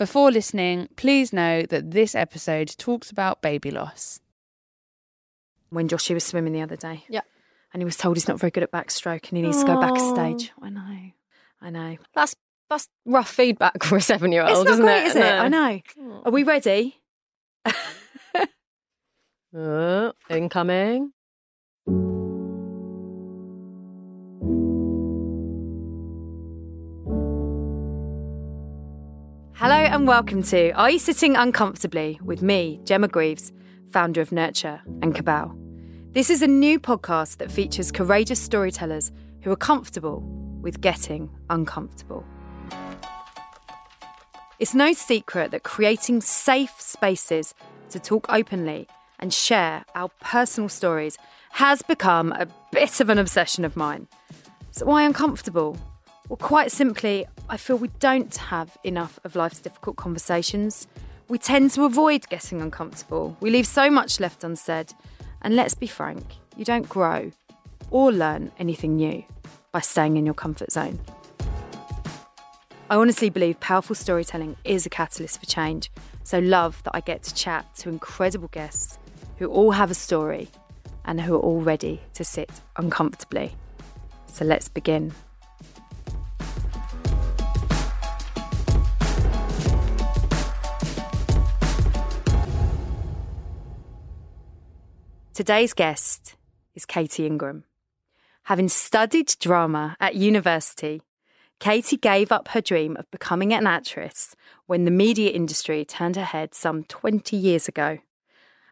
Before listening, please know that this episode talks about baby loss. When Joshy was swimming the other day. Yeah. And he was told he's not very good at backstroke and he needs to go backstage. I know. I know. That's that's rough feedback for a seven year old, not isn't great, it? is it? I know. Are we ready? Oh, incoming. And welcome to Are You Sitting Uncomfortably with me, Gemma Greaves, founder of Nurture and Cabal. This is a new podcast that features courageous storytellers who are comfortable with getting uncomfortable. It's no secret that creating safe spaces to talk openly and share our personal stories has become a bit of an obsession of mine. So, why uncomfortable? Well, quite simply, I feel we don't have enough of life's difficult conversations. We tend to avoid getting uncomfortable. We leave so much left unsaid. And let's be frank, you don't grow or learn anything new by staying in your comfort zone. I honestly believe powerful storytelling is a catalyst for change. So, love that I get to chat to incredible guests who all have a story and who are all ready to sit uncomfortably. So, let's begin. Today's guest is Katie Ingram. Having studied drama at university, Katie gave up her dream of becoming an actress when the media industry turned her head some 20 years ago.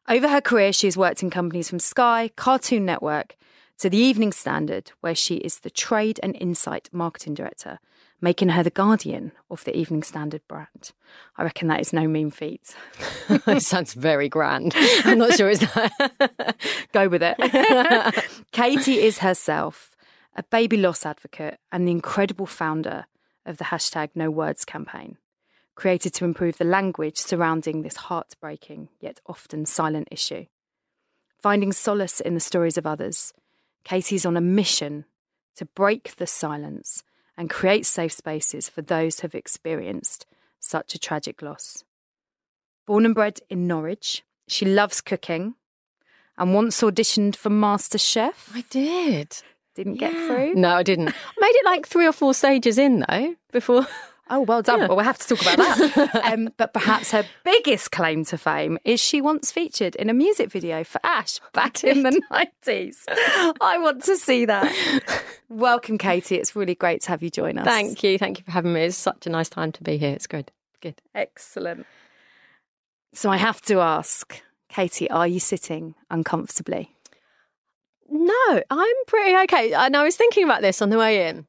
Over her career, she has worked in companies from Sky, Cartoon Network, to the Evening Standard, where she is the Trade and Insight Marketing Director, making her the guardian of the Evening Standard brand. I reckon that is no mean feat. it sounds very grand. I'm not sure it's that. Go with it. Katie is herself a baby loss advocate and the incredible founder of the hashtag No Words campaign, created to improve the language surrounding this heartbreaking yet often silent issue. Finding solace in the stories of others, Katie's on a mission to break the silence and create safe spaces for those who have experienced such a tragic loss. Born and bred in Norwich, she loves cooking and once auditioned for MasterChef. I did. Didn't get through. No, I didn't. I made it like three or four stages in though before. Oh, well done. Well, we'll have to talk about that. um, but perhaps her biggest claim to fame is she once featured in a music video for Ash back in the 90s. I want to see that. Welcome, Katie. It's really great to have you join us. Thank you. Thank you for having me. It's such a nice time to be here. It's good. Good. Excellent. So I have to ask, Katie, are you sitting uncomfortably? No, I'm pretty okay. And I was thinking about this on the way in.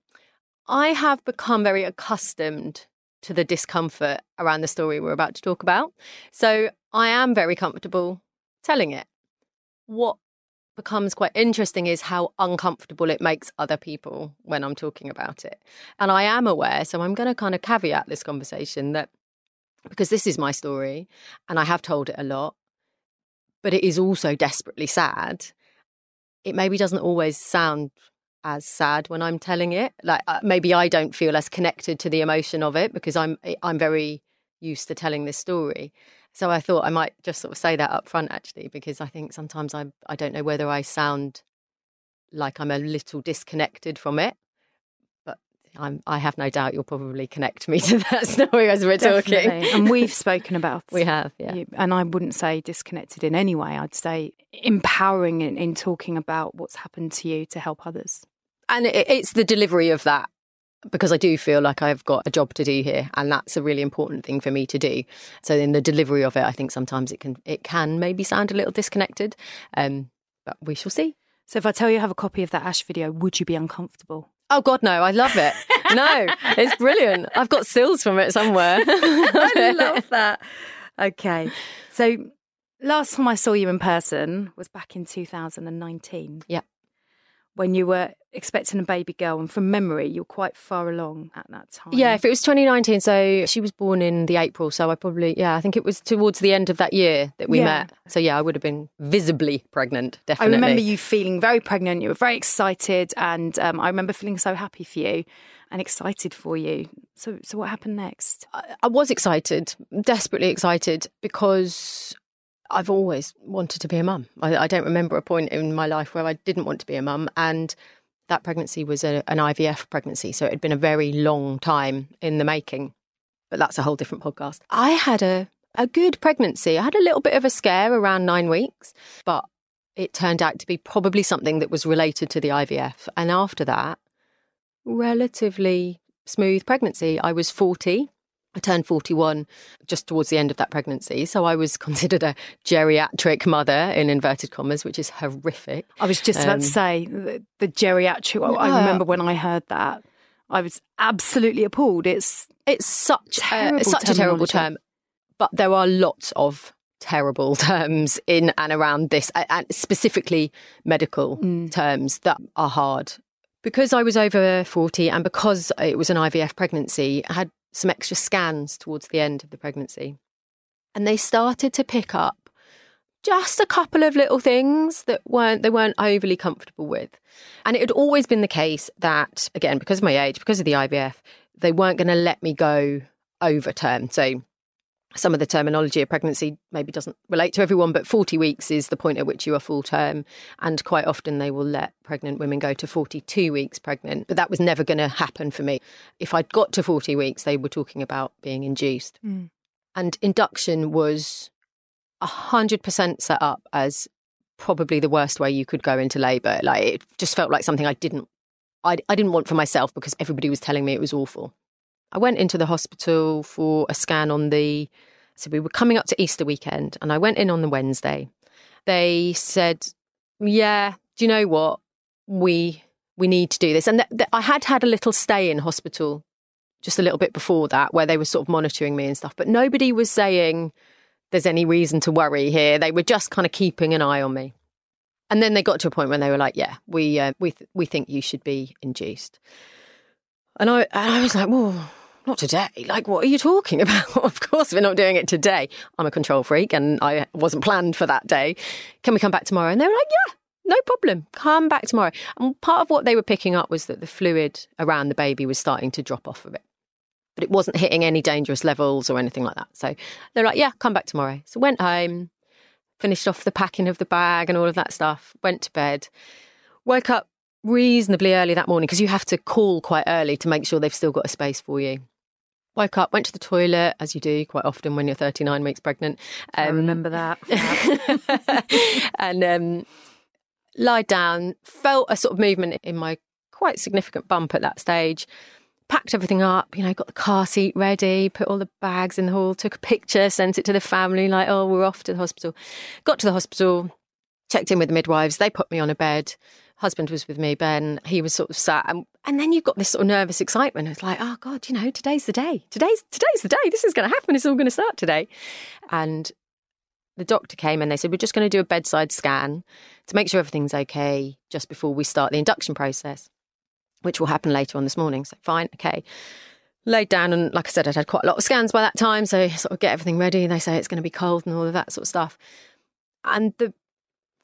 I have become very accustomed to the discomfort around the story we're about to talk about. So I am very comfortable telling it. What becomes quite interesting is how uncomfortable it makes other people when I'm talking about it. And I am aware, so I'm going to kind of caveat this conversation that because this is my story and I have told it a lot, but it is also desperately sad. It maybe doesn't always sound as sad when I'm telling it. Like uh, maybe I don't feel as connected to the emotion of it because I'm I'm very used to telling this story. So I thought I might just sort of say that up front actually because I think sometimes I I don't know whether I sound like I'm a little disconnected from it. I'm I have no doubt you'll probably connect me to that story as we're talking. And we've spoken about We have, yeah. and I wouldn't say disconnected in any way. I'd say empowering in, in talking about what's happened to you to help others. and it, it's the delivery of that because I do feel like I've got a job to do here, and that's a really important thing for me to do. So in the delivery of it, I think sometimes it can it can maybe sound a little disconnected, um, but we shall see. So if I tell you I have a copy of that Ash video, would you be uncomfortable? Oh God, no! I love it. no, it's brilliant. I've got stills from it somewhere. I love that. Okay. So last time I saw you in person was back in 2019. Yeah. When you were expecting a baby girl, and from memory, you're quite far along at that time. Yeah, if it was 2019, so she was born in the April, so I probably, yeah, I think it was towards the end of that year that we Yeah. met. So yeah, I would have been visibly pregnant, definitely I remember you feeling very pregnant. You were very excited, and um, I remember feeling so happy for you and excited for you. So, so what happened next? I, I was excited, desperately excited, because I've always wanted to be a mum. I, I don't remember a point in my life where I didn't want to be a mum, and that pregnancy was a, an IVF pregnancy, so it had been a very long time in the making. But that's a whole different podcast. I had a a good pregnancy. I had a little bit of a scare around nine weeks, but it turned out to be probably something that was related to the IVF. And after that, relatively smooth pregnancy. I was 40. I turned 41 just towards the end of that pregnancy. So I was considered a geriatric mother in inverted commas, which is horrific. I was just about Um, to say the, the geriatric. I remember when I heard that, I was absolutely appalled. It's It's such a, Terrible such a terrible term, but there are lots of terrible terms in and around this, and specifically medical Mm. terms that are hard. Because I was over 40 and because it was an IVF pregnancy, I had some extra scans towards the end of the pregnancy. And they started to pick up just a couple of little things that weren't they weren't overly comfortable with. And it had always been the case that, again, because of my age, because of the IVF, they weren't going to let me go over term. So some of the terminology of pregnancy maybe doesn't relate to everyone, but 40 weeks is the point at which you are full term. And quite often they will let pregnant women go to 42 weeks pregnant. But that was never going to happen for me. If I'd got to 40 weeks, they were talking about being induced. Mm. And induction was 100% set up as probably the worst way you could go into labour. Like it just felt like something I didn't I, I didn't want for myself because everybody was telling me it was awful. I went into the hospital for a scan on the so we were coming up to Easter weekend and I went in on the Wednesday. They said, "Yeah, do you know what? We we need to do this." And th- th- I had had a little stay in hospital just a little bit before that where they were sort of monitoring me and stuff, but nobody was saying there's any reason to worry here. They were just kind of keeping an eye on me. And then they got to a point when they were like, "Yeah, we uh, we th- we think you should be induced." And I and I was like, "Well, not today. Like, what are you talking about? of course, we're not doing it today. I'm a control freak, and I wasn't planned for that day. Can we come back tomorrow?" And they were like, "Yeah." No problem. Come back tomorrow. And part of what they were picking up was that the fluid around the baby was starting to drop off a bit but it wasn't hitting any dangerous levels or anything like that. So they're like, yeah, come back tomorrow. So went home, finished off the packing of the bag and all of that stuff, went to bed, woke up reasonably early that morning because you have to call quite early to make sure they've still got a space for you. Woke up, went to the toilet, as you do quite often when you're 39 weeks pregnant. I Um, remember that. and um, lied down, felt a sort of movement in my quite significant bump at that stage. Packed everything up, you know, got the car seat ready, put all the bags in the hall, took a picture, sent it to the family, like, oh, we're off to the hospital. Got to the hospital, checked in with the midwives, they put me on a bed. Husband was with me, Ben. He was sort of sat, and, and then you've got this sort of nervous excitement. It's like, oh God, you know, today's the day. Today's today's the day. This is going to happen. It's all going to start today. And the doctor came and they said, We're just going to do a bedside scan to make sure everything's okay just before we start the induction process, which will happen later on this morning. So, fine, okay. Laid down, and like I said, I'd had quite a lot of scans by that time. So, sort of get everything ready. They say it's going to be cold and all of that sort of stuff. And the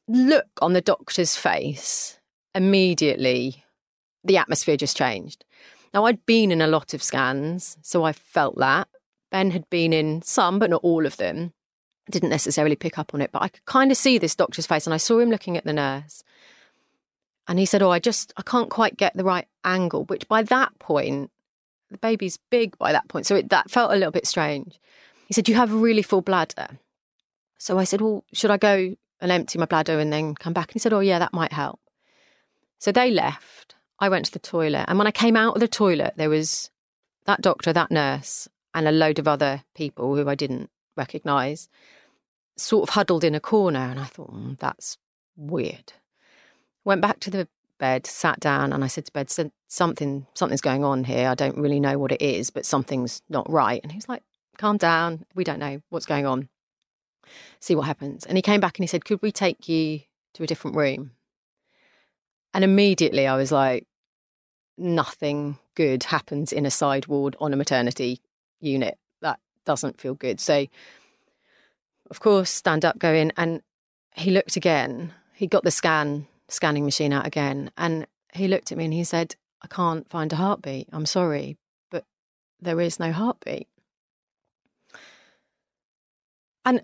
look on the doctor's face immediately, the atmosphere just changed. Now, I'd been in a lot of scans, so I felt that. Ben had been in some, but not all of them didn't necessarily pick up on it, but I could kind of see this doctor's face, and I saw him looking at the nurse. And he said, Oh, I just, I can't quite get the right angle, which by that point, the baby's big by that point. So it, that felt a little bit strange. He said, You have a really full bladder. So I said, Well, should I go and empty my bladder and then come back? And he said, Oh, yeah, that might help. So they left. I went to the toilet. And when I came out of the toilet, there was that doctor, that nurse, and a load of other people who I didn't recognise sort of huddled in a corner. And I thought, "Mm, that's weird. Went back to the bed, sat down, and I said to bed, "So- something, something's going on here. I don't really know what it is, but something's not right. And he was like, calm down. We don't know what's going on. See what happens. And he came back and he said, could we take you to a different room? And immediately I was like, nothing good happens in a side ward on a maternity unit. That doesn't feel good. So, of course, stand up, go in. And he looked again. He got the scan, scanning machine out again. And he looked at me and he said, I can't find a heartbeat. I'm sorry, but there is no heartbeat. And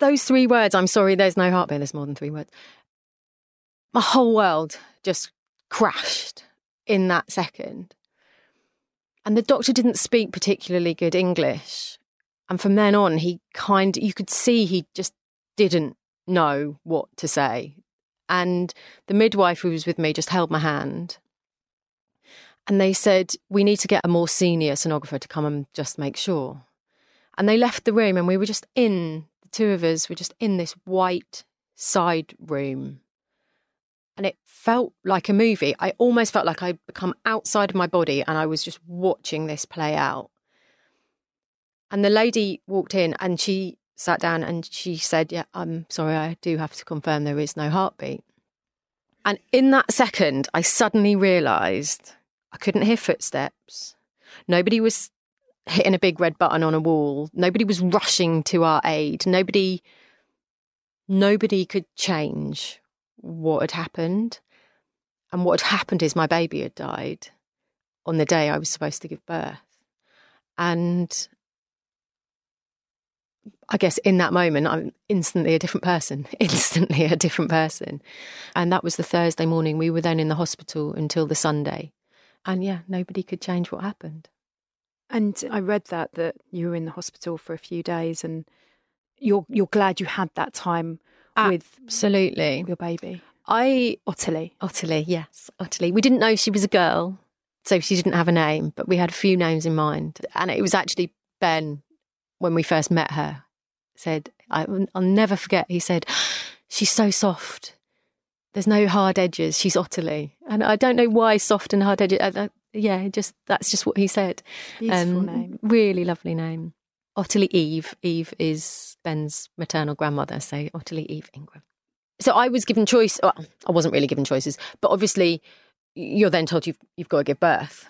those three words, I'm sorry, there's no heartbeat, there's more than three words. My whole world just crashed in that second. And the doctor didn't speak particularly good English. And from then on, he kind you could see he just didn't know what to say. And the midwife who was with me just held my hand. And they said, We need to get a more senior sonographer to come and just make sure. And they left the room, and we were just in, the two of us were just in this white side room. And it felt like a movie. I almost felt like I'd become outside of my body and I was just watching this play out. And the lady walked in and she sat down and she said, Yeah, I'm sorry, I do have to confirm there is no heartbeat. And in that second, I suddenly realised I couldn't hear footsteps. Nobody was hitting a big red button on a wall. Nobody was rushing to our aid. Nobody nobody could change what had happened. And what had happened is my baby had died on the day I was supposed to give birth. And I guess in that moment, I'm instantly a different person, instantly a different person. And that was the Thursday morning. We were then in the hospital until the Sunday. And yeah, nobody could change what happened. And I read that that you were in the hospital for a few days, and you're you're glad you had that time with Absolutely. your baby, I Ottilie. Ottilie, yes, Ottilie. We didn't know she was a girl, so she didn't have a name, but we had a few names in mind. And it was actually Ben, when we first met her, said, I, I'll never forget, he said, She's so soft. There's no hard edges. She's Ottilie. And I don't know why soft and hard edges. Uh, uh, yeah, just that's just what he said. Beautiful Um, name. Really lovely name. Ottilie Eve. Eve is Ben's maternal grandmother, so Ottilie Eve Ingram. So I was given choice. Well, I wasn't really given choices, but obviously you're then told you've you've got to give birth.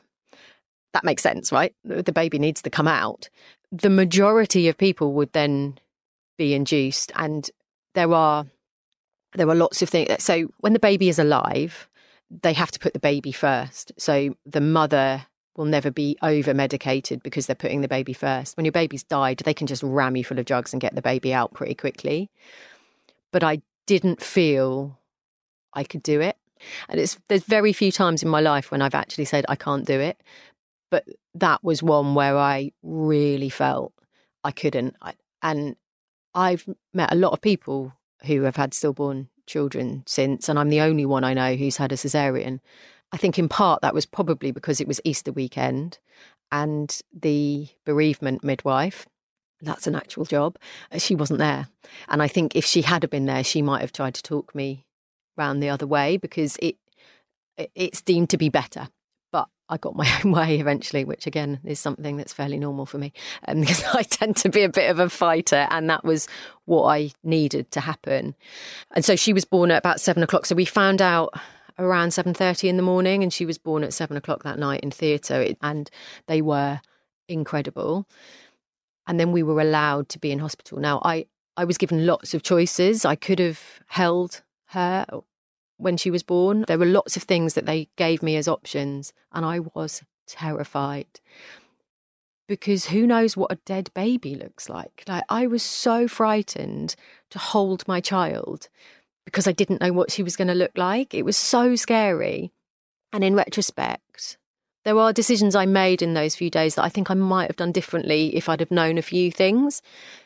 That makes sense, right? The baby needs to come out. The majority of people would then be induced, and there are there are lots of things. So when the baby is alive, they have to put the baby first. So the mother will never be over medicated because they're putting the baby first. When your baby's died, they can just ram you full of drugs and get the baby out pretty quickly. But I didn't feel I could do it. And it's there's very few times in my life when I've actually said I can't do it. But that was one where I really felt I couldn't. I, and I've met a lot of people who have had stillborn children since, and I'm the only one I know who's had a cesarean. I think in part that was probably because it was Easter weekend and the bereavement midwife, that's an actual job, uh, she wasn't there. And I think if she had been there, she might have tried to talk me round the other way because it it- it's deemed to be better. But I got my own way eventually, which again is something that's fairly normal for me um, because I tend to be a bit of a fighter, and that was what I needed to happen. And so she was born at about seven o'clock. So we found out around seven thirty in the morning, and she was born at seven o'clock that night in theatre, and they were incredible. And then we were allowed to be in hospital. Now I I was given lots of choices. I could have held her when she was born. There were lots of things that they gave me as options, and I was terrified because who knows what a dead baby looks like. Like I was so frightened to hold my child because I didn't know what she was going to look like. It was so scary. And in retrospect, there are decisions I made in those few days that I think I might have done differently if I'd have known a few things.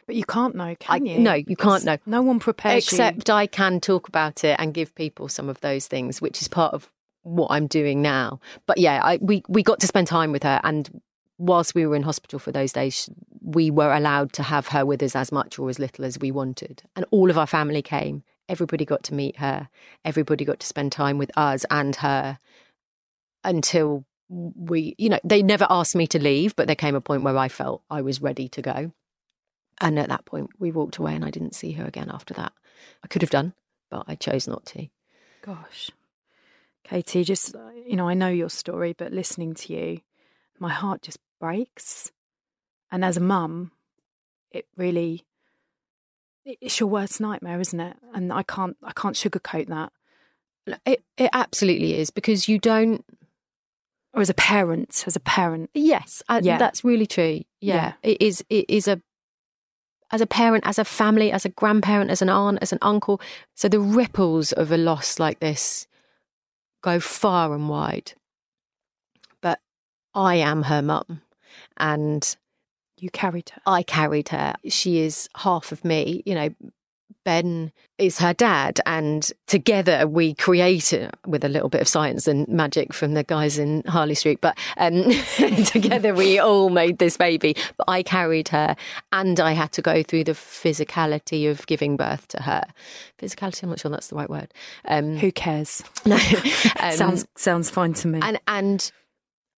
But you can't know, I- can you? no, you can't know. No one prepares you. Except I can talk about it and give people some of those things, which is part of what I'm doing now. But yeah, I, we we got to spend time with her, and whilst we were in hospital for those days, we were allowed to have her with us as much or as little as we wanted, and all of our family came. Everybody got to meet her. Everybody got to spend time with us and her until we, you know, they never asked me to leave, but there came a point where I felt I was ready to go. And at that point, we walked away and I didn't see her again after that. I could have done, but I chose not to. Gosh. Katie, just, you know, I know your story, but listening to you, my heart just breaks. And as a mum, it really, it's your worst nightmare, isn't it? And I can't, I can't sugarcoat that. It, it absolutely is because you don't. Or as a parent, as a parent. Yes, I, Yeah. that's really true. Yeah, Yeah. it is. It is a as a parent, as a family, as a grandparent, as an aunt, as an uncle. So the ripples of a loss like this go far and wide. But I am her mum, and You carried her. I carried her. She is half of me. You know, Ben is her dad, and together we created with a little bit of science and magic from the guys in Harley Street. But um, together we all made this baby. But I carried her, and I had to go through the physicality of giving birth to her. Physicality, I'm not sure that's the right word. Um, Who cares? no, um, sounds sounds fine to me. and and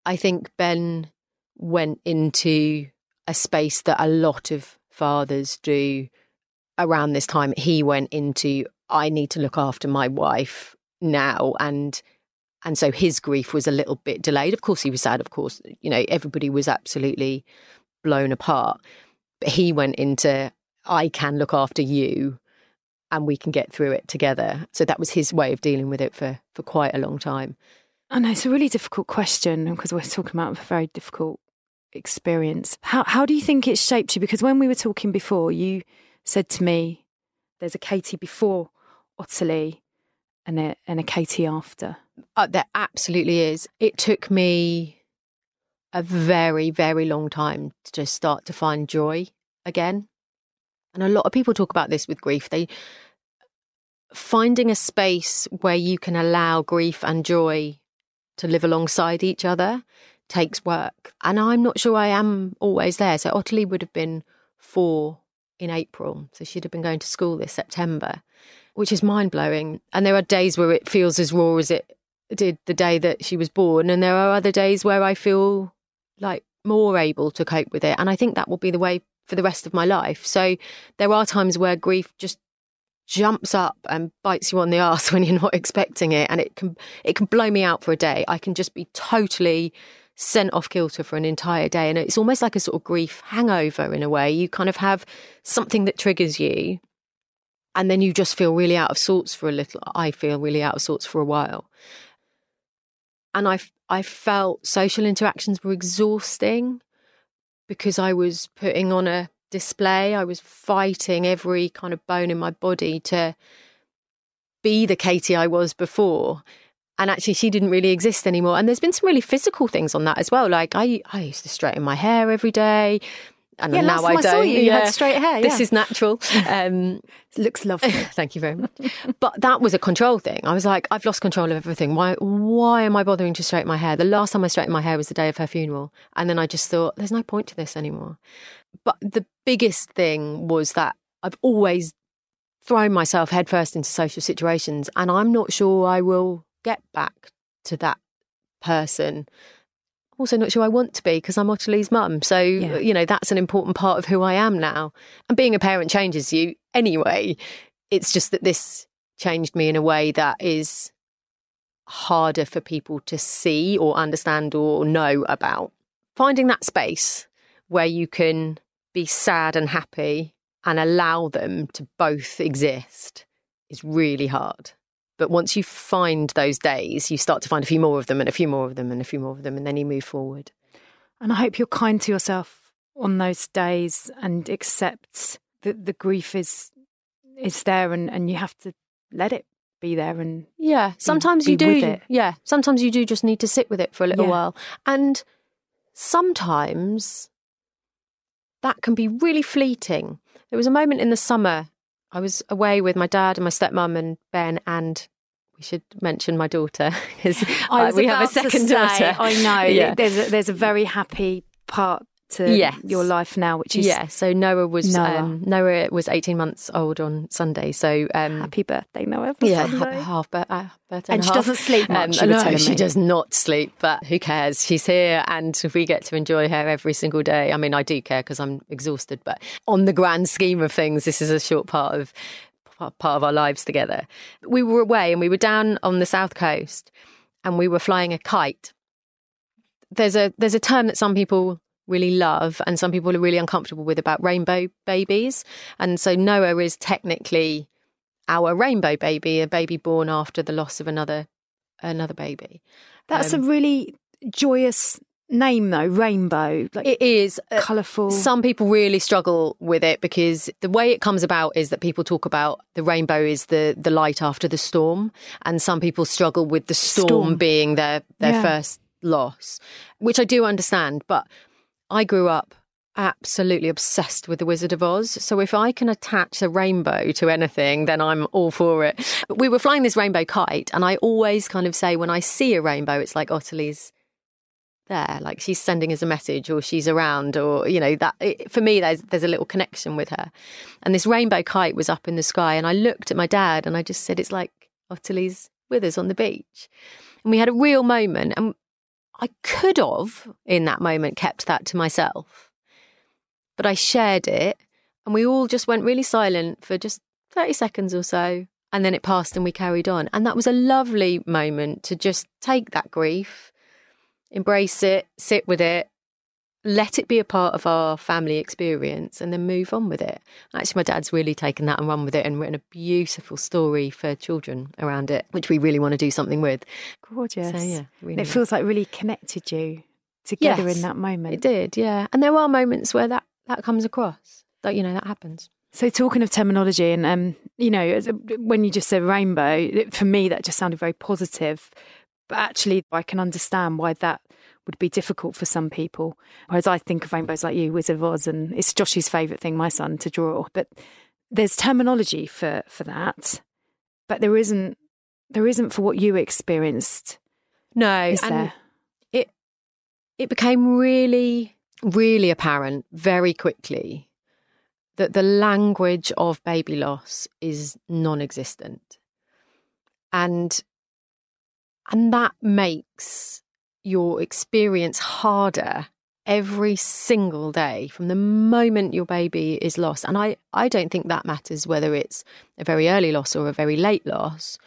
I think Ben went into a space that a lot of fathers do around this time. He went into I need to look after my wife now and and so his grief was a little bit delayed. Of course he was sad, of course, you know, everybody was absolutely blown apart. But he went into I can look after you and we can get through it together. So that was his way of dealing with it for for quite a long time. I know it's a really difficult question because we're talking about a very difficult experience. How how do you think it shaped you? Because when we were talking before, you said to me, "There's a Katie before Ottilie, and a and a Katie after." Uh, there absolutely is. It took me a very, very long time to just start to find joy again. And a lot of people talk about this with grief. They finding a space where you can allow grief and joy to live alongside each other takes work. And I'm not sure I am always there. So Ottilie would have been four in April. So she'd have been going to school this September, which is mind blowing. And there are days where it feels as raw as it did the day that she was born. And there are other days where I feel like more able to cope with it. And I think that will be the way for the rest of my life. So there are times where grief just jumps up and bites you on the arse when you're not expecting it and it can it can blow me out for a day. I can just be totally sent off kilter for an entire day and it's almost like a sort of grief hangover in a way. You kind of have something that triggers you and then you just feel really out of sorts for a little I feel really out of sorts for a while. And I I felt social interactions were exhausting because I was putting on a display. I was fighting every kind of bone in my body to be the Katie I was before. And actually, she didn't really exist anymore. And there's been some really physical things on that as well. Like I, I used to straighten my hair every day, and Yeah, now I I don't. saw you, you had straight hair, This is natural. Um, looks lovely. Thank you very much. But that was a control thing. I was like, I've lost control of everything. Why why am I bothering to straighten my hair? The last time I straightened my hair was the day of her funeral. And then I just thought, there's no point to this anymore. But the biggest thing was that I've always thrown myself headfirst into social situations and I'm not sure I will get back to that person. Also, not sure I want to be because I'm Ottilie's mum. So, Yeah. you know, that's an important part of who I am now. And being a parent changes you anyway. It's just that this changed me in a way that is harder for people to see or understand or know about. Finding that space where you can be sad and happy and allow them to both exist is really hard. But once you find those days, you start to find a few more of them and a few more of them and a few more of them, and then you move forward. And I hope you're kind to yourself on those days and accept that the grief is is there and, and you have to let it be there and Yeah, sometimes you be do. with it. Yeah, sometimes you do just need to sit with it for a little Yeah. while. And sometimes that can be really fleeting. There was a moment in the summer, I was away with my dad and my stepmom and Ben, and should mention my daughter because we have a second say, daughter. I know. Yeah. There's a, there's a very happy part to Yes. your life now, which is Yeah, so Noah was Noah. Um, Noah was eighteen months old on Sunday. So um, happy birthday, Noah. for yeah, Sunday. ha- half uh, birthday, And a she half. doesn't sleep much, you were no, she me. does not sleep. But who cares? She's here, and we get to enjoy her every single day. I mean, I do care because I'm exhausted, but on the grand scheme of things, this is a short part of part of our lives together. We were away, and we were down on the south coast, and we were flying a kite. There's a there's a term that some people really love and some people are really uncomfortable with about rainbow babies. And so Noah is technically our rainbow baby, a baby born after the loss of another another baby. That's um, a really joyous name though rainbow like it is uh, colorful some people really struggle with it because the way it comes about is that people talk about the rainbow is the the light after the storm and some people struggle with the storm, storm. being their their yeah. first loss which i do understand but i grew up absolutely obsessed with the Wizard of Oz. So if I can attach a rainbow to anything, then I'm all for it. But we were flying this rainbow kite, and I always kind of say when I see a rainbow, it's like Ottilie's there like she's sending us a message or she's around or you know that it, for me there's there's a little connection with her. And this rainbow kite was up in the sky and i looked at my dad and i just said it's like ottilie's with us on the beach. And we had a real moment and i could have in that moment kept that to myself. But i shared it and we all just went really silent for just 30 seconds or so and then it passed and we carried on. And that was a lovely moment to just take that grief embrace it, sit with it, let it be a part of our family experience and then move on with it. Actually, my dad's really taken that and run with it and written a beautiful story for children around it, which we really want to do something with. Gorgeous. So, yeah, really it feels like really connected you together yes, in that moment. It did, yeah. And there are moments where that, that comes across, that, you know, that happens. So talking of terminology, and um, you know, when you just said rainbow, for me that just sounded very positive. But actually, I can understand why that would be difficult for some people. Whereas I think of rainbows like you, Wizard of Oz, and it's Josh's favourite thing, my son, to draw. But there's terminology for for that, but there isn't there isn't for what you experienced. No, is and there? it it became really really apparent very quickly that the language of baby loss is non-existent and and that makes your experience harder every single day from the moment your baby is lost. And I, I don't think that matters whether it's a very early loss or a very late loss.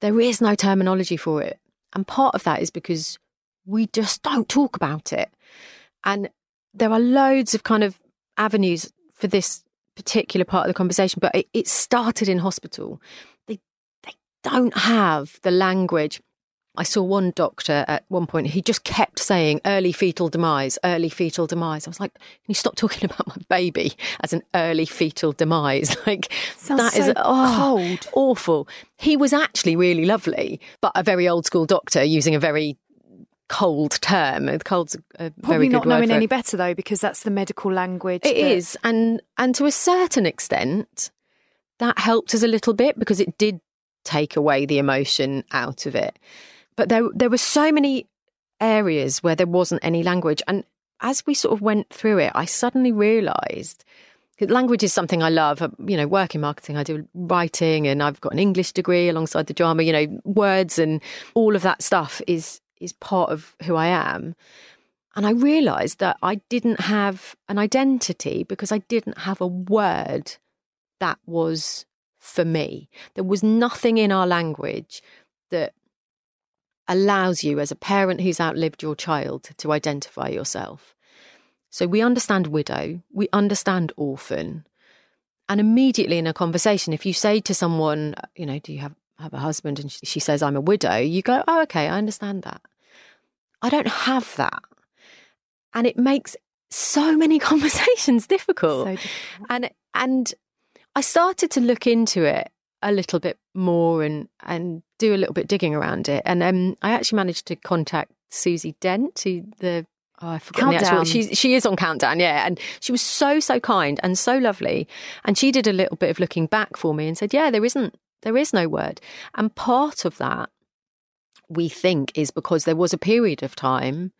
There is no terminology for it. And part of that is because we just don't talk about it. And there are loads of kind of avenues for this particular part of the conversation, but it, it started in hospital. They they don't have the language I saw one doctor at one point, he just kept saying early fetal demise, early fetal demise. I was like, can you stop talking about my baby as an early fetal demise? Like, Sounds that so is oh, cold. awful. He was actually really lovely, but a very old school doctor using a very cold term. Cold's a probably not knowing any better though, because that's the medical language. It that... is, and and to a certain extent, that helped us a little bit because it did take away the emotion out of it. But there, there were so many areas where there wasn't any language. And as we sort of went through it, I suddenly realized language is something I love. Uh, you know, work in marketing, I do writing and I've got an English degree alongside the drama, you know, words and all of that stuff is, is part of who I am. And I realized that I didn't have an identity because I didn't have a word that was for me. There was nothing in our language that allows you, as a parent who's outlived your child, to identify yourself. So we understand widow, we understand orphan. And immediately in a conversation, if you say to someone, you know, do you have, have a husband? And she says, I'm a widow, you go, oh, okay, I understand that. I don't have that. And it makes so many conversations difficult. So difficult. And and I started to look into it a little bit more and and do a little bit digging around it. And um, I actually managed to contact Susie Dent, who the oh, I forgot the actual. She she is on Countdown, yeah, and she was so so kind and so lovely. And she did a little bit of looking back for me and said, yeah, there isn't there is no word. And part of that we think is because there was a period of time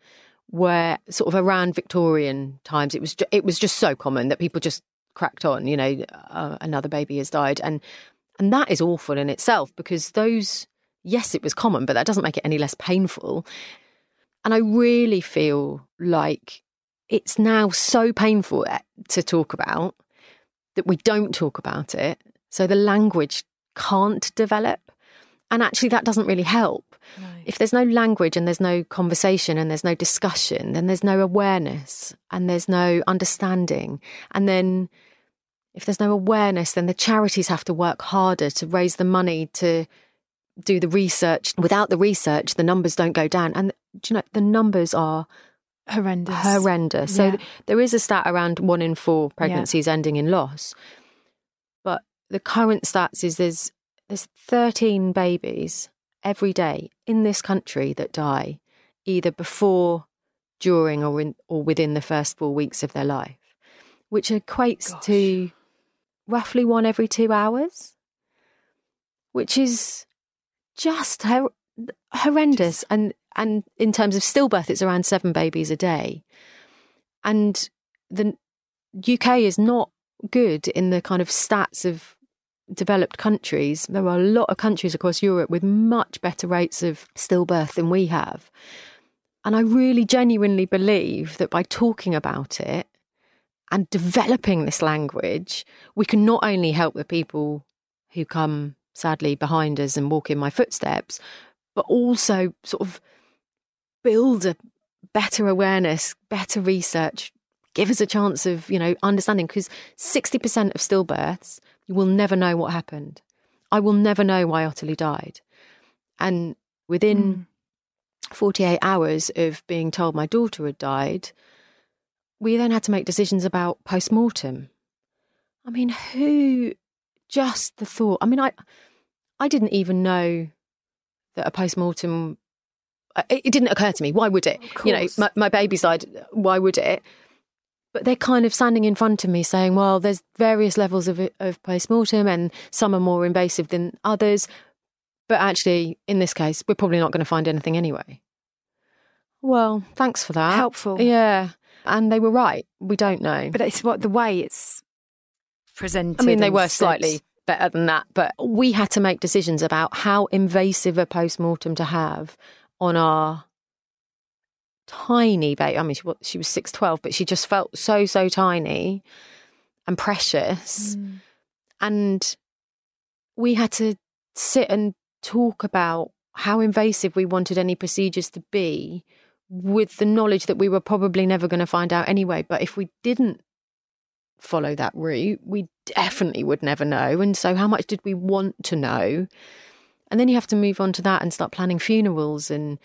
where sort of around Victorian times it was ju- it was just so common that people just cracked on. You know, uh, another baby has died, and and that is awful in itself because those, yes, it was common, but that doesn't make it any less painful. And I really feel like it's now so painful eh, to talk about that we don't talk about it. So the language can't develop. And actually, that doesn't really help. No. If there's no language and there's no conversation and there's no discussion, then there's no awareness and there's no understanding. And then if there's no awareness, then the charities have to work harder to raise the money to do the research. Without the research, the numbers don't go down. And do you know, the numbers are horrendous. Horrendous. Yeah. So there is a stat around one in four pregnancies yeah. ending in loss. But the current stats is there's there's 13 babies every day in this country that die either before, during, or in, or within the first four weeks of their life, which equates Gosh. to roughly one every two hours, which is just hor- horrendous. And and in terms of stillbirth, it's around seven babies a day, and the UK is not good in the kind of stats of developed countries. There are a lot of countries across Europe with much better rates of stillbirth than we have. And I really genuinely believe that by talking about it and developing this language, we can not only help the people who come sadly behind us and walk in my footsteps, but also sort of build a better awareness, better research, give us a chance of, you know, understanding because 60% of stillbirths you will never know what happened. I will never know why Ottilie died. And within mm. 48 hours of being told my daughter had died, we then had to make decisions about post mortem. I mean, who just the thought? I mean, I I didn't even know that a post mortem. Uh, it, it, didn't occur to me. Why would it? You know, my, my baby's died. Why would it? but they're kind of standing in front of me saying, well, there's various levels of, of post mortem and some are more invasive than others. But actually, in this case, we're probably not going to find anything anyway. Well, thanks for that. Helpful. Yeah. And they were right. We don't know. But it's what the way it's presented. I mean, they were slightly better than that, but we had to make decisions about how invasive a postmortem to have on our tiny baby. I mean, she was, she was 6'12, but she just felt so, so tiny and precious. Mm. And we had to sit and talk about how invasive we wanted any procedures to be with the knowledge that we were probably never going to find out anyway. But if we didn't follow that route, we definitely would never know. And so, how much did we want to know? And then you have to move on to that and start planning funerals and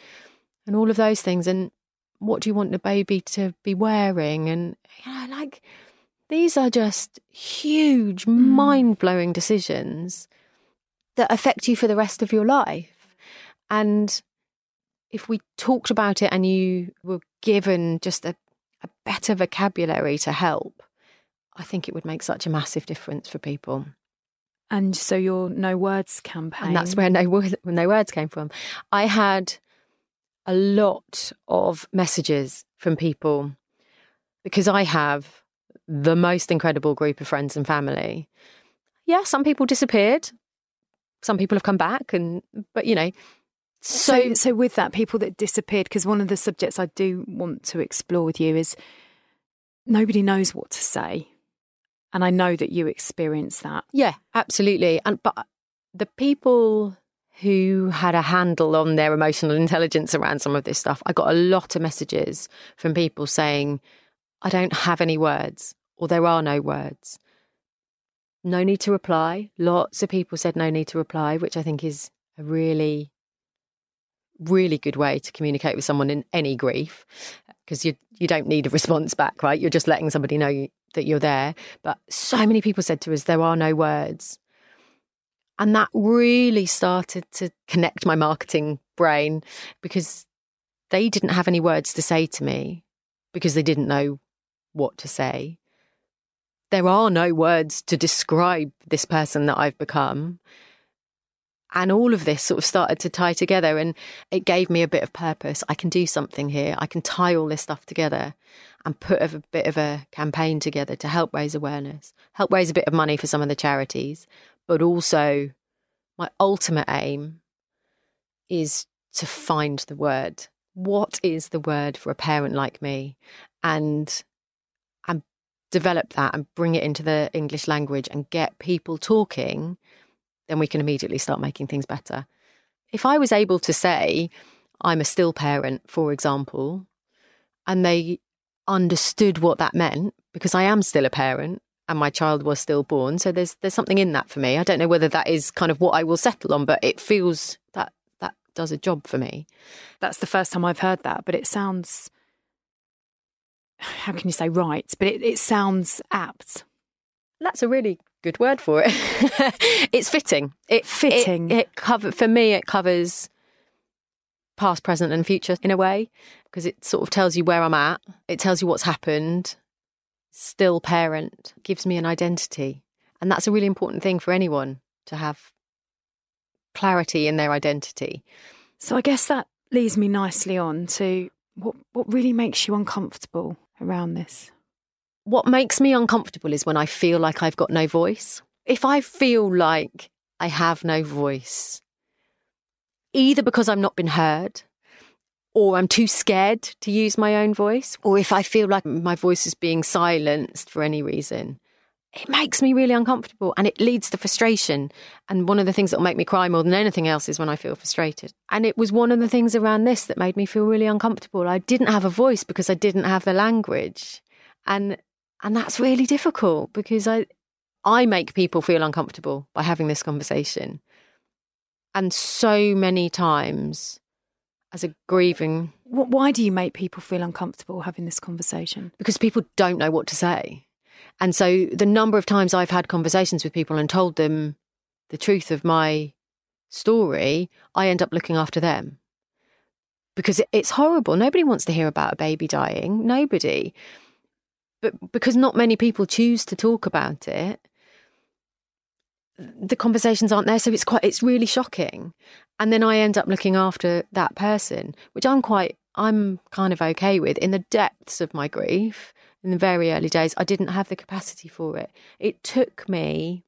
and all of those things. And what do you want the baby to be wearing? And, you know, like these are just huge, mm. mind blowing decisions that affect you for the rest of your life. And if we talked about it and you were given just a, a better vocabulary to help, I think it would make such a massive difference for people. And so your No Words campaign. And that's where No, Word, no Words came from. I had a lot of messages from people because I have the most incredible group of friends and family. Yeah, some people disappeared. Some people have come back and but you know, so so, so with that people that disappeared because one of the subjects I do want to explore with you is nobody knows what to say. And I know that you experience that. Yeah, absolutely. And but the people who had a handle on their emotional intelligence around some of this stuff. I got a lot of messages from people saying, I don't have any words, or there are no words. No need to reply. Lots of people said no need to reply, which I think is a really, really good way to communicate with someone in any grief because you you don't need a response back, right? You're just letting somebody know that you're there. But so many people said to us, there are no words. And that really started to connect my marketing brain because they didn't have any words to say to me because they didn't know what to say. There are no words to describe this person that I've become. And all of this sort of started to tie together and it gave me a bit of purpose. I can do something here. I can tie all this stuff together and put a bit of a campaign together to help raise awareness, help raise a bit of money for some of the charities, but also my ultimate aim is to find the word. What is the word for a parent like me? And and develop that and bring it into the English language and get people talking, then we can immediately start making things better. if I was able to say, I'm a still parent, for example, and they understood what that meant, because I am still a parent and my child was still born. So there's there's something in that for me. I don't know whether that is kind of what I will settle on, but it feels that that does a job for me. That's the first time I've heard that, but it sounds how can you say right? But it, it sounds apt. That's a really good word for it. it's fitting. It fitting. It, it cover for me. It covers past, present, and future in a way because it sort of tells you where I'm at. It tells you what's happened. Still parent gives me an identity, and that's a really important thing for anyone to have clarity in their identity. So I guess that leads me nicely on to what what really makes you uncomfortable around this. What makes me uncomfortable is when I feel like I've got no voice. If I feel like I have no voice, either because I'm not been heard or I'm too scared to use my own voice, or if I feel like my voice is being silenced for any reason, it makes me really uncomfortable and it leads to frustration. And one of the things that will make me cry more than anything else is when I feel frustrated. And it was one of the things around this that made me feel really uncomfortable. I didn't have a voice because I didn't have the language. And and that's really difficult because I I make people feel uncomfortable by having this conversation. And so many times as a grieving Why do you make people feel uncomfortable having this conversation? Because people don't know what to say. And so the number of times I've had conversations with people and told them the truth of my story, I end up looking after them. Because it's horrible. Nobody wants to hear about a baby dying. Nobody but because not many people choose to talk about it, the conversations aren't there. So it's quite, it's really shocking. And then I end up looking after that person, which I'm quite, I'm kind of okay with. In the depths of my grief, in the very early days, I didn't have the capacity for it. It took me,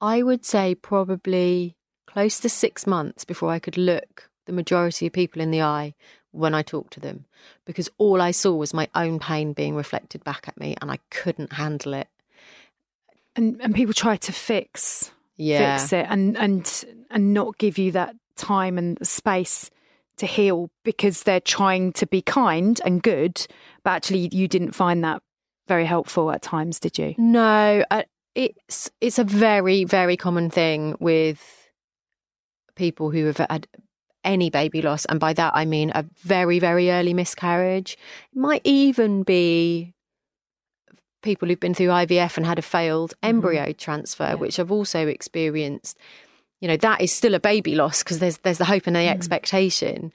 I would say, probably close to six months before I could look the majority of people in the eye when I talked to them because all I saw was my own pain being reflected back at me and I couldn't handle it. And and people try to fix yeah. fix it and and and not give you that time and space to heal because they're trying to be kind and good, but actually you didn't find that very helpful at times, did you? No, uh, it's it's a very very common thing with people who have had any baby loss. And by that, I mean a very, very early miscarriage. It might even be people who've been through IVF and had a failed mm-hmm. embryo mm-hmm. transfer, yeah. which I've also experienced. You know, that is still a baby loss because there's, there's the hope and the mm. expectation.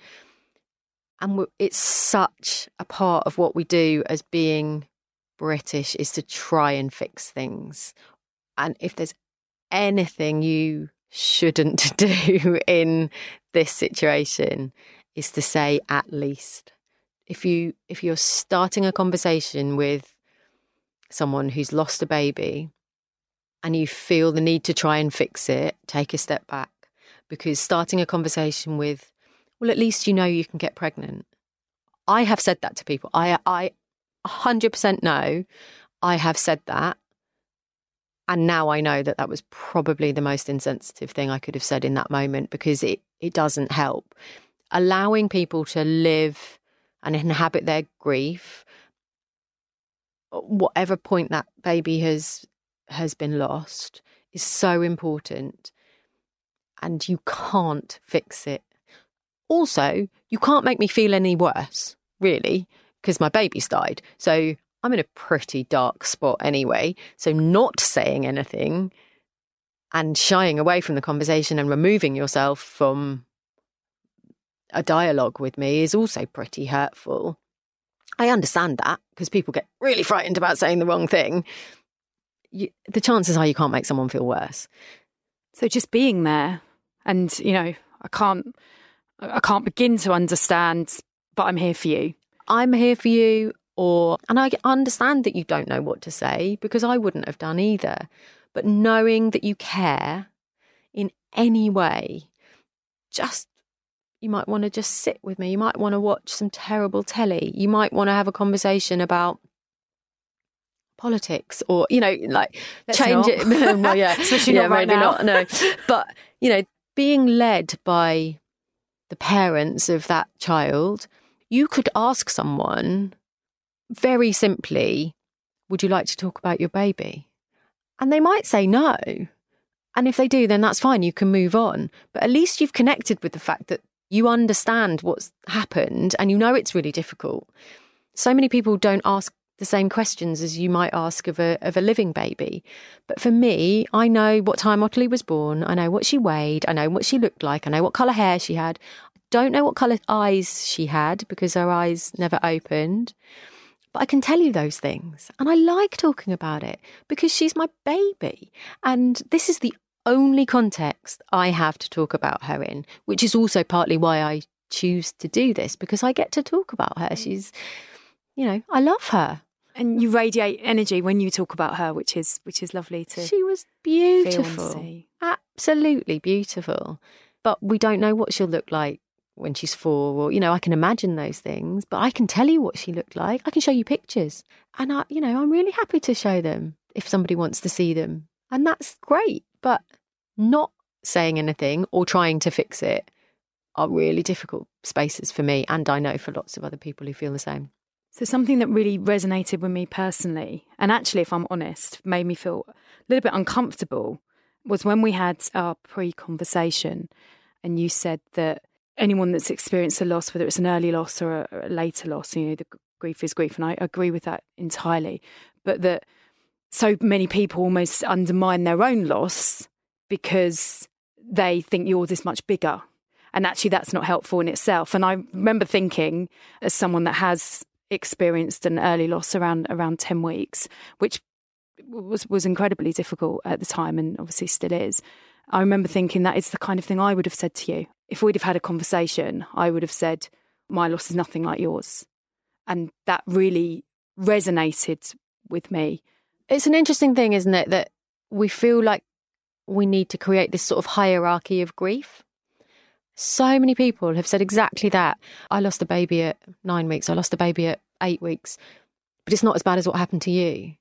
And it's such a part of what we do as being British is to try and fix things. And if there's anything you shouldn't do in this situation is to say at least. If you if you're starting a conversation with someone who's lost a baby and you feel the need to try and fix it take a step back. Because starting a conversation with well at least you know you can get pregnant. I have said that to people. I i 100% know i have said that and now I know that that was probably the most insensitive thing I could have said in that moment because it, it doesn't help. Allowing people to live and inhabit their grief, uh, whatever point that baby has has been lost, is so important. And you can't fix it. Also, you can't make me feel any worse, really, because my baby's died. So I'm in a pretty dark spot anyway. So, not saying anything and shying away from the conversation and removing yourself from a dialogue with me is also pretty hurtful. I understand that because people get really frightened about saying the wrong thing. You, the chances are you can't make someone feel worse. So just being there, and you know, I can't, I can't begin to understand, but I'm here for you. I'm here for you or and I understand that you don't know what to say because I wouldn't have done either. But knowing that you care in any way, just you might want to just sit with me. You might want to watch some terrible telly. You might want to have a conversation about politics or you know like Let's change not. it well yeah especially yeah not right maybe now. not no but you know being led by the parents of that child, you could ask someone very simply, Would you like to talk about your baby? And they might say no. And if they do, then that's fine. You can move on. But at least you've connected with the fact that you understand what's happened and you know it's really difficult. So many people don't ask the same questions as you might ask of a of a living baby. But for me, I know what time Ottilie was born, I know what she weighed, I know what she looked like, I know what colour hair she had. I don't know what colour eyes she had because her eyes never opened. But I can tell you those things. And I like talking about it because she's my baby. And this is the only context I have to talk about her in, which is also partly why I choose to do this because I get to talk about her. Mm. She's, you know, I love her. And you radiate energy when you talk about her, which is which is lovely to. She was beautiful, absolutely beautiful. But we don't know what she'll look like when she's four, or you know, I can imagine those things, but I can tell you what she looked like. I can show you pictures, and I, you know, I'm really happy to show them if somebody wants to see them, and that's great. But not saying anything or trying to fix it are really difficult spaces for me, and I know for lots of other people who feel the same. So, something that really resonated with me personally, and actually, if I'm honest, made me feel a little bit uncomfortable, was when we had our pre conversation and you said that anyone that's experienced a loss, whether it's an early loss or a, a later loss, you know, the grief is grief. And I agree with that entirely. But that so many people almost undermine their own loss because they think yours is much bigger. And actually, that's not helpful in itself. And I remember thinking, as someone that has experienced an early loss around around 10 weeks, which was was incredibly difficult at the time and obviously still is. I remember thinking that is the kind of thing I would have said to you. If we'd have had a conversation, I would have said, My loss is nothing like yours. And that really resonated with me. It's an interesting thing, isn't it, that we feel like we need to create this sort of hierarchy of grief. So many people have said exactly that. I lost a baby at nine weeks, I lost a baby at eight weeks, but it's not as bad as what happened to you.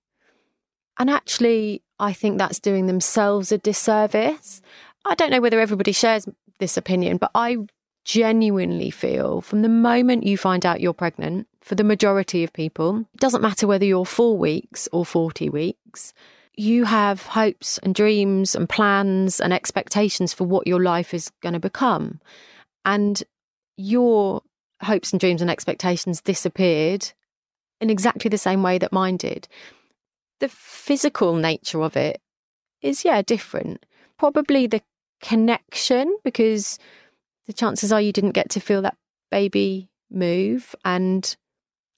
And actually, I think that's doing themselves a disservice. I don't know whether everybody shares this opinion, but I genuinely feel from the moment you find out you're pregnant, for the majority of people, it doesn't matter whether you're four weeks or 40 weeks, you have hopes and dreams and plans and expectations for what your life is going to become. And your hopes and dreams and expectations disappeared in exactly the same way that mine did. The physical nature of it is, yeah, different. Probably the connection, because the chances are you didn't get to feel that baby move. And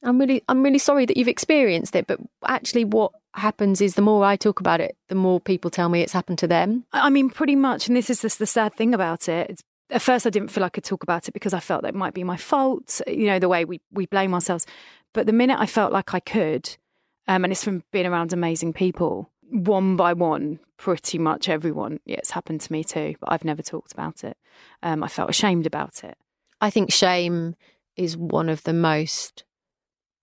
I'm really, I'm really sorry that you've experienced it. But actually, what happens is the more I talk about it, the more people tell me it's happened to them. I mean, pretty much. And this is just the sad thing about it. It's, at first, I didn't feel I could talk about it because I felt that it might be my fault, you know, the way we, we blame ourselves. But the minute I felt like I could, um, and it's from being around amazing people, one by one, pretty much everyone, yeah, it's happened to me too, but I've never talked about it. Um, I felt ashamed about it. I think shame is one of the most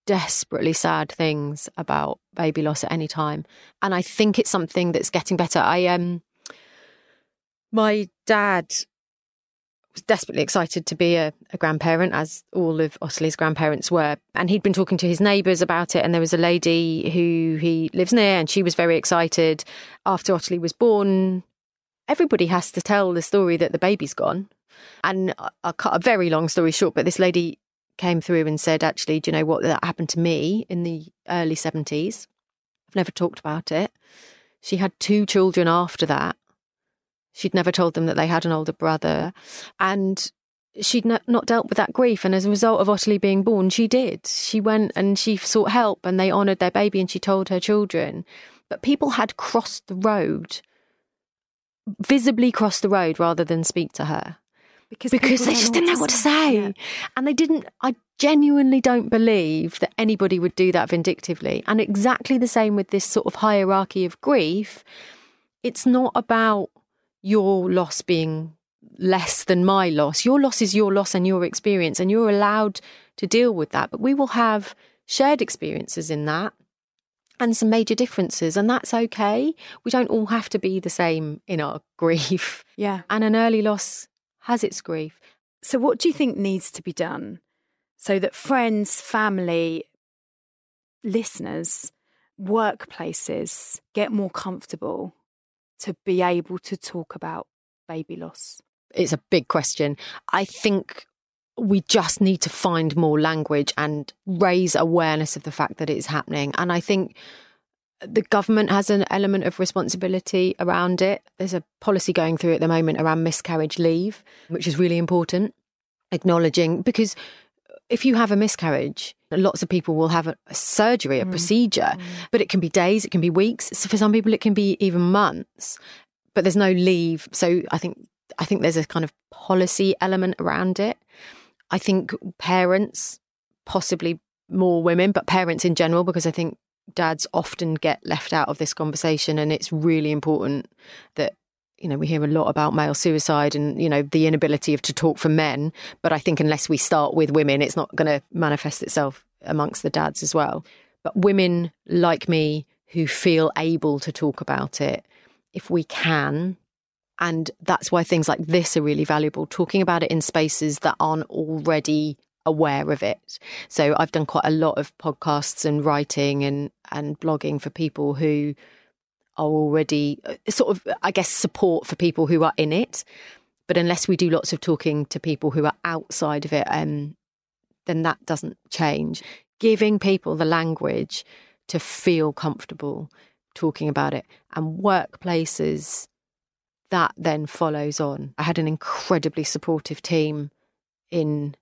desperately sad things about baby loss at any time. And I think it's something that's getting better. I um my dad was desperately excited to be a, a grandparent, as all of Ottilie's grandparents were. And he'd been talking to his neighbours about it. And there was a lady who he lives near, and she was very excited. After Ottilie was born, everybody has to tell the story that the baby's gone. And I'll cut a very long story short, but this lady came through and said, actually, do you know what? That happened to me in the early 70s. I've never talked about it. She had two children after that. She'd never told them that they had an older brother. And she'd not dealt with that grief. And as a result of Ottilie being born, she did. She went and she sought help and they honoured their baby and she told her children. But people had crossed the road, visibly crossed the road rather than speak to her because because they just didn't know what to say, yeah. and they didn't. I genuinely don't believe that anybody would do that vindictively. And exactly the same with this sort of hierarchy of grief. It's not about your loss being less than my loss. Your loss is your loss and your experience, and you're allowed to deal with that. But we will have shared experiences in that. and some major differences, and that's okay. We don't all have to be the same in our grief. Yeah. And an early loss has its grief. So, what do you think needs to be done so that friends, family, listeners, workplaces get more comfortable to be able to talk about baby loss? It's a big question. I think we just need to find more language and raise awareness of the fact that it's happening. And I think the government has an element of responsibility around it. There's a policy going through at the moment around miscarriage leave, which is really important, acknowledging because if you have a miscarriage, lots of people will have a, a surgery, a mm. procedure, mm. but it can be days, it can be weeks. So for some people, it can be even months, but there's no leave. So I think I think there's a kind of policy element around it. I think parents, possibly more women, but parents in general, because I think dads often get left out of this conversation. And it's really important that, you know, we hear a lot about male suicide and, you know, the inability of to talk for men. But I think unless we start with women, it's not going to manifest itself amongst the dads as well. But women like me who feel able to talk about it, if we can, and that's why things like this are really valuable, talking about it in spaces that aren't already aware of it. So I've done quite a lot of podcasts and writing and, and blogging for people who are already uh, sort of, I guess, support for people who are in it. But unless we do lots of talking to people who are outside of it, um, then that doesn't change. Giving people the language to feel comfortable talking about it and workplaces that then follows on. I had an incredibly supportive team in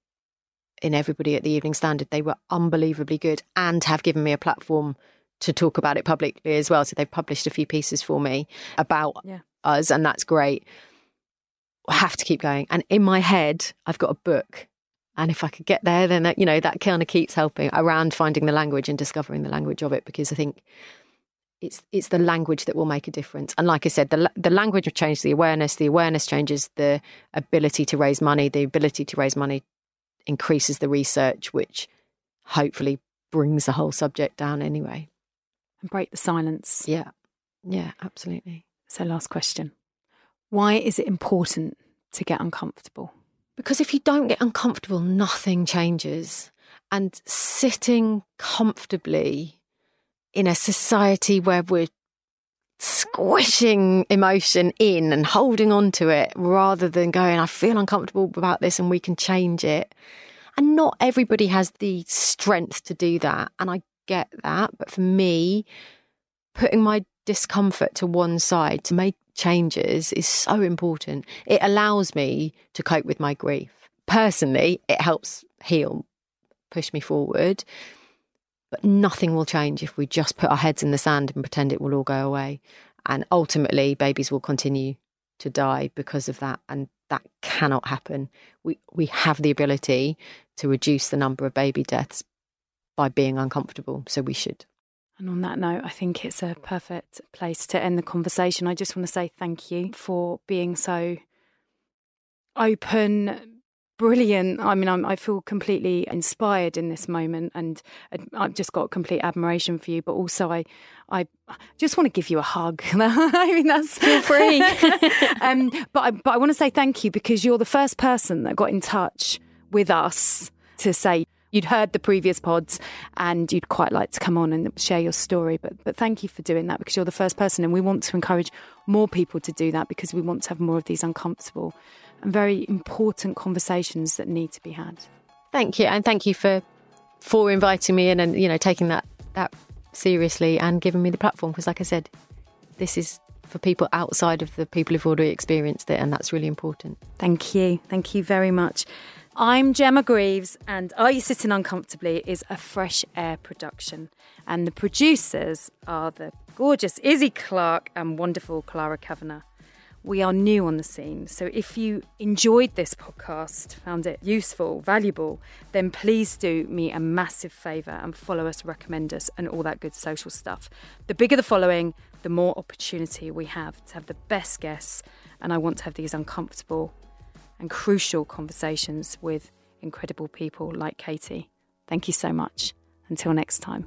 in everybody at the Evening Standard. They were unbelievably good and have given me a platform to talk about it publicly as well. So they've published a few pieces for me about yeah. us, and that's great. I have to keep going. And in my head, I've got a book. And if I could get there, then that, you know that kind of keeps helping around finding the language and discovering the language of it. Because I think it's it's the language that will make a difference. And like I said, the the language will change the awareness. The awareness changes the ability to raise money. The ability to raise money increases the research, which hopefully brings the whole subject down anyway. And break the silence. Yeah, yeah, absolutely. So, last question: Why is it important to get uncomfortable? Because if you don't get uncomfortable, nothing changes. And sitting comfortably in a society where we're squishing emotion in and holding on to it rather than going, I feel uncomfortable about this and we can change it. And not everybody has the strength to do that. And I get that. But for me, putting my discomfort to one side to make changes is so important. It allows me to cope with my grief. Personally, it helps heal, push me forward. But nothing will change if we just put our heads in the sand and pretend it will all go away. And ultimately, babies will continue to die because of that. And that cannot happen. We, we have the ability to reduce the number of baby deaths by being uncomfortable. So we should. And on that note, I think it's a perfect place to end the conversation. I just want to say thank you for being so open, brilliant. I mean, I'm, i feel completely inspired in this moment, and I've just got complete admiration for you. But also, I, I just want to give you a hug. I mean, that's feel free. um, but I, but I want to say thank you because you're the first person that got in touch with us to say you'd heard the previous pods and you'd quite like to come on and share your story. But but thank you for doing that because you're the first person, and we want to encourage more people to do that because we want to have more of these uncomfortable and very important conversations that need to be had. Thank you, and thank you for for inviting me in and you know taking that that seriously and giving me the platform because, like I said, this is for people outside of the people who've already experienced it, and that's really important. Thank you, thank you very much. I'm Gemma Greaves, and Are You Sitting Uncomfortably is a fresh air production. And the producers are the gorgeous Izzie Clarke and wonderful Clara Kavanagh we are new on the scene. So if you enjoyed this podcast, found it useful, valuable, then please do me a massive favour and follow us, recommend us, and all that good social stuff. The bigger the following, the more opportunity we have to have the best guests. And I want to have these uncomfortable and crucial conversations with incredible people like Katie. Thank you so much. Until next time.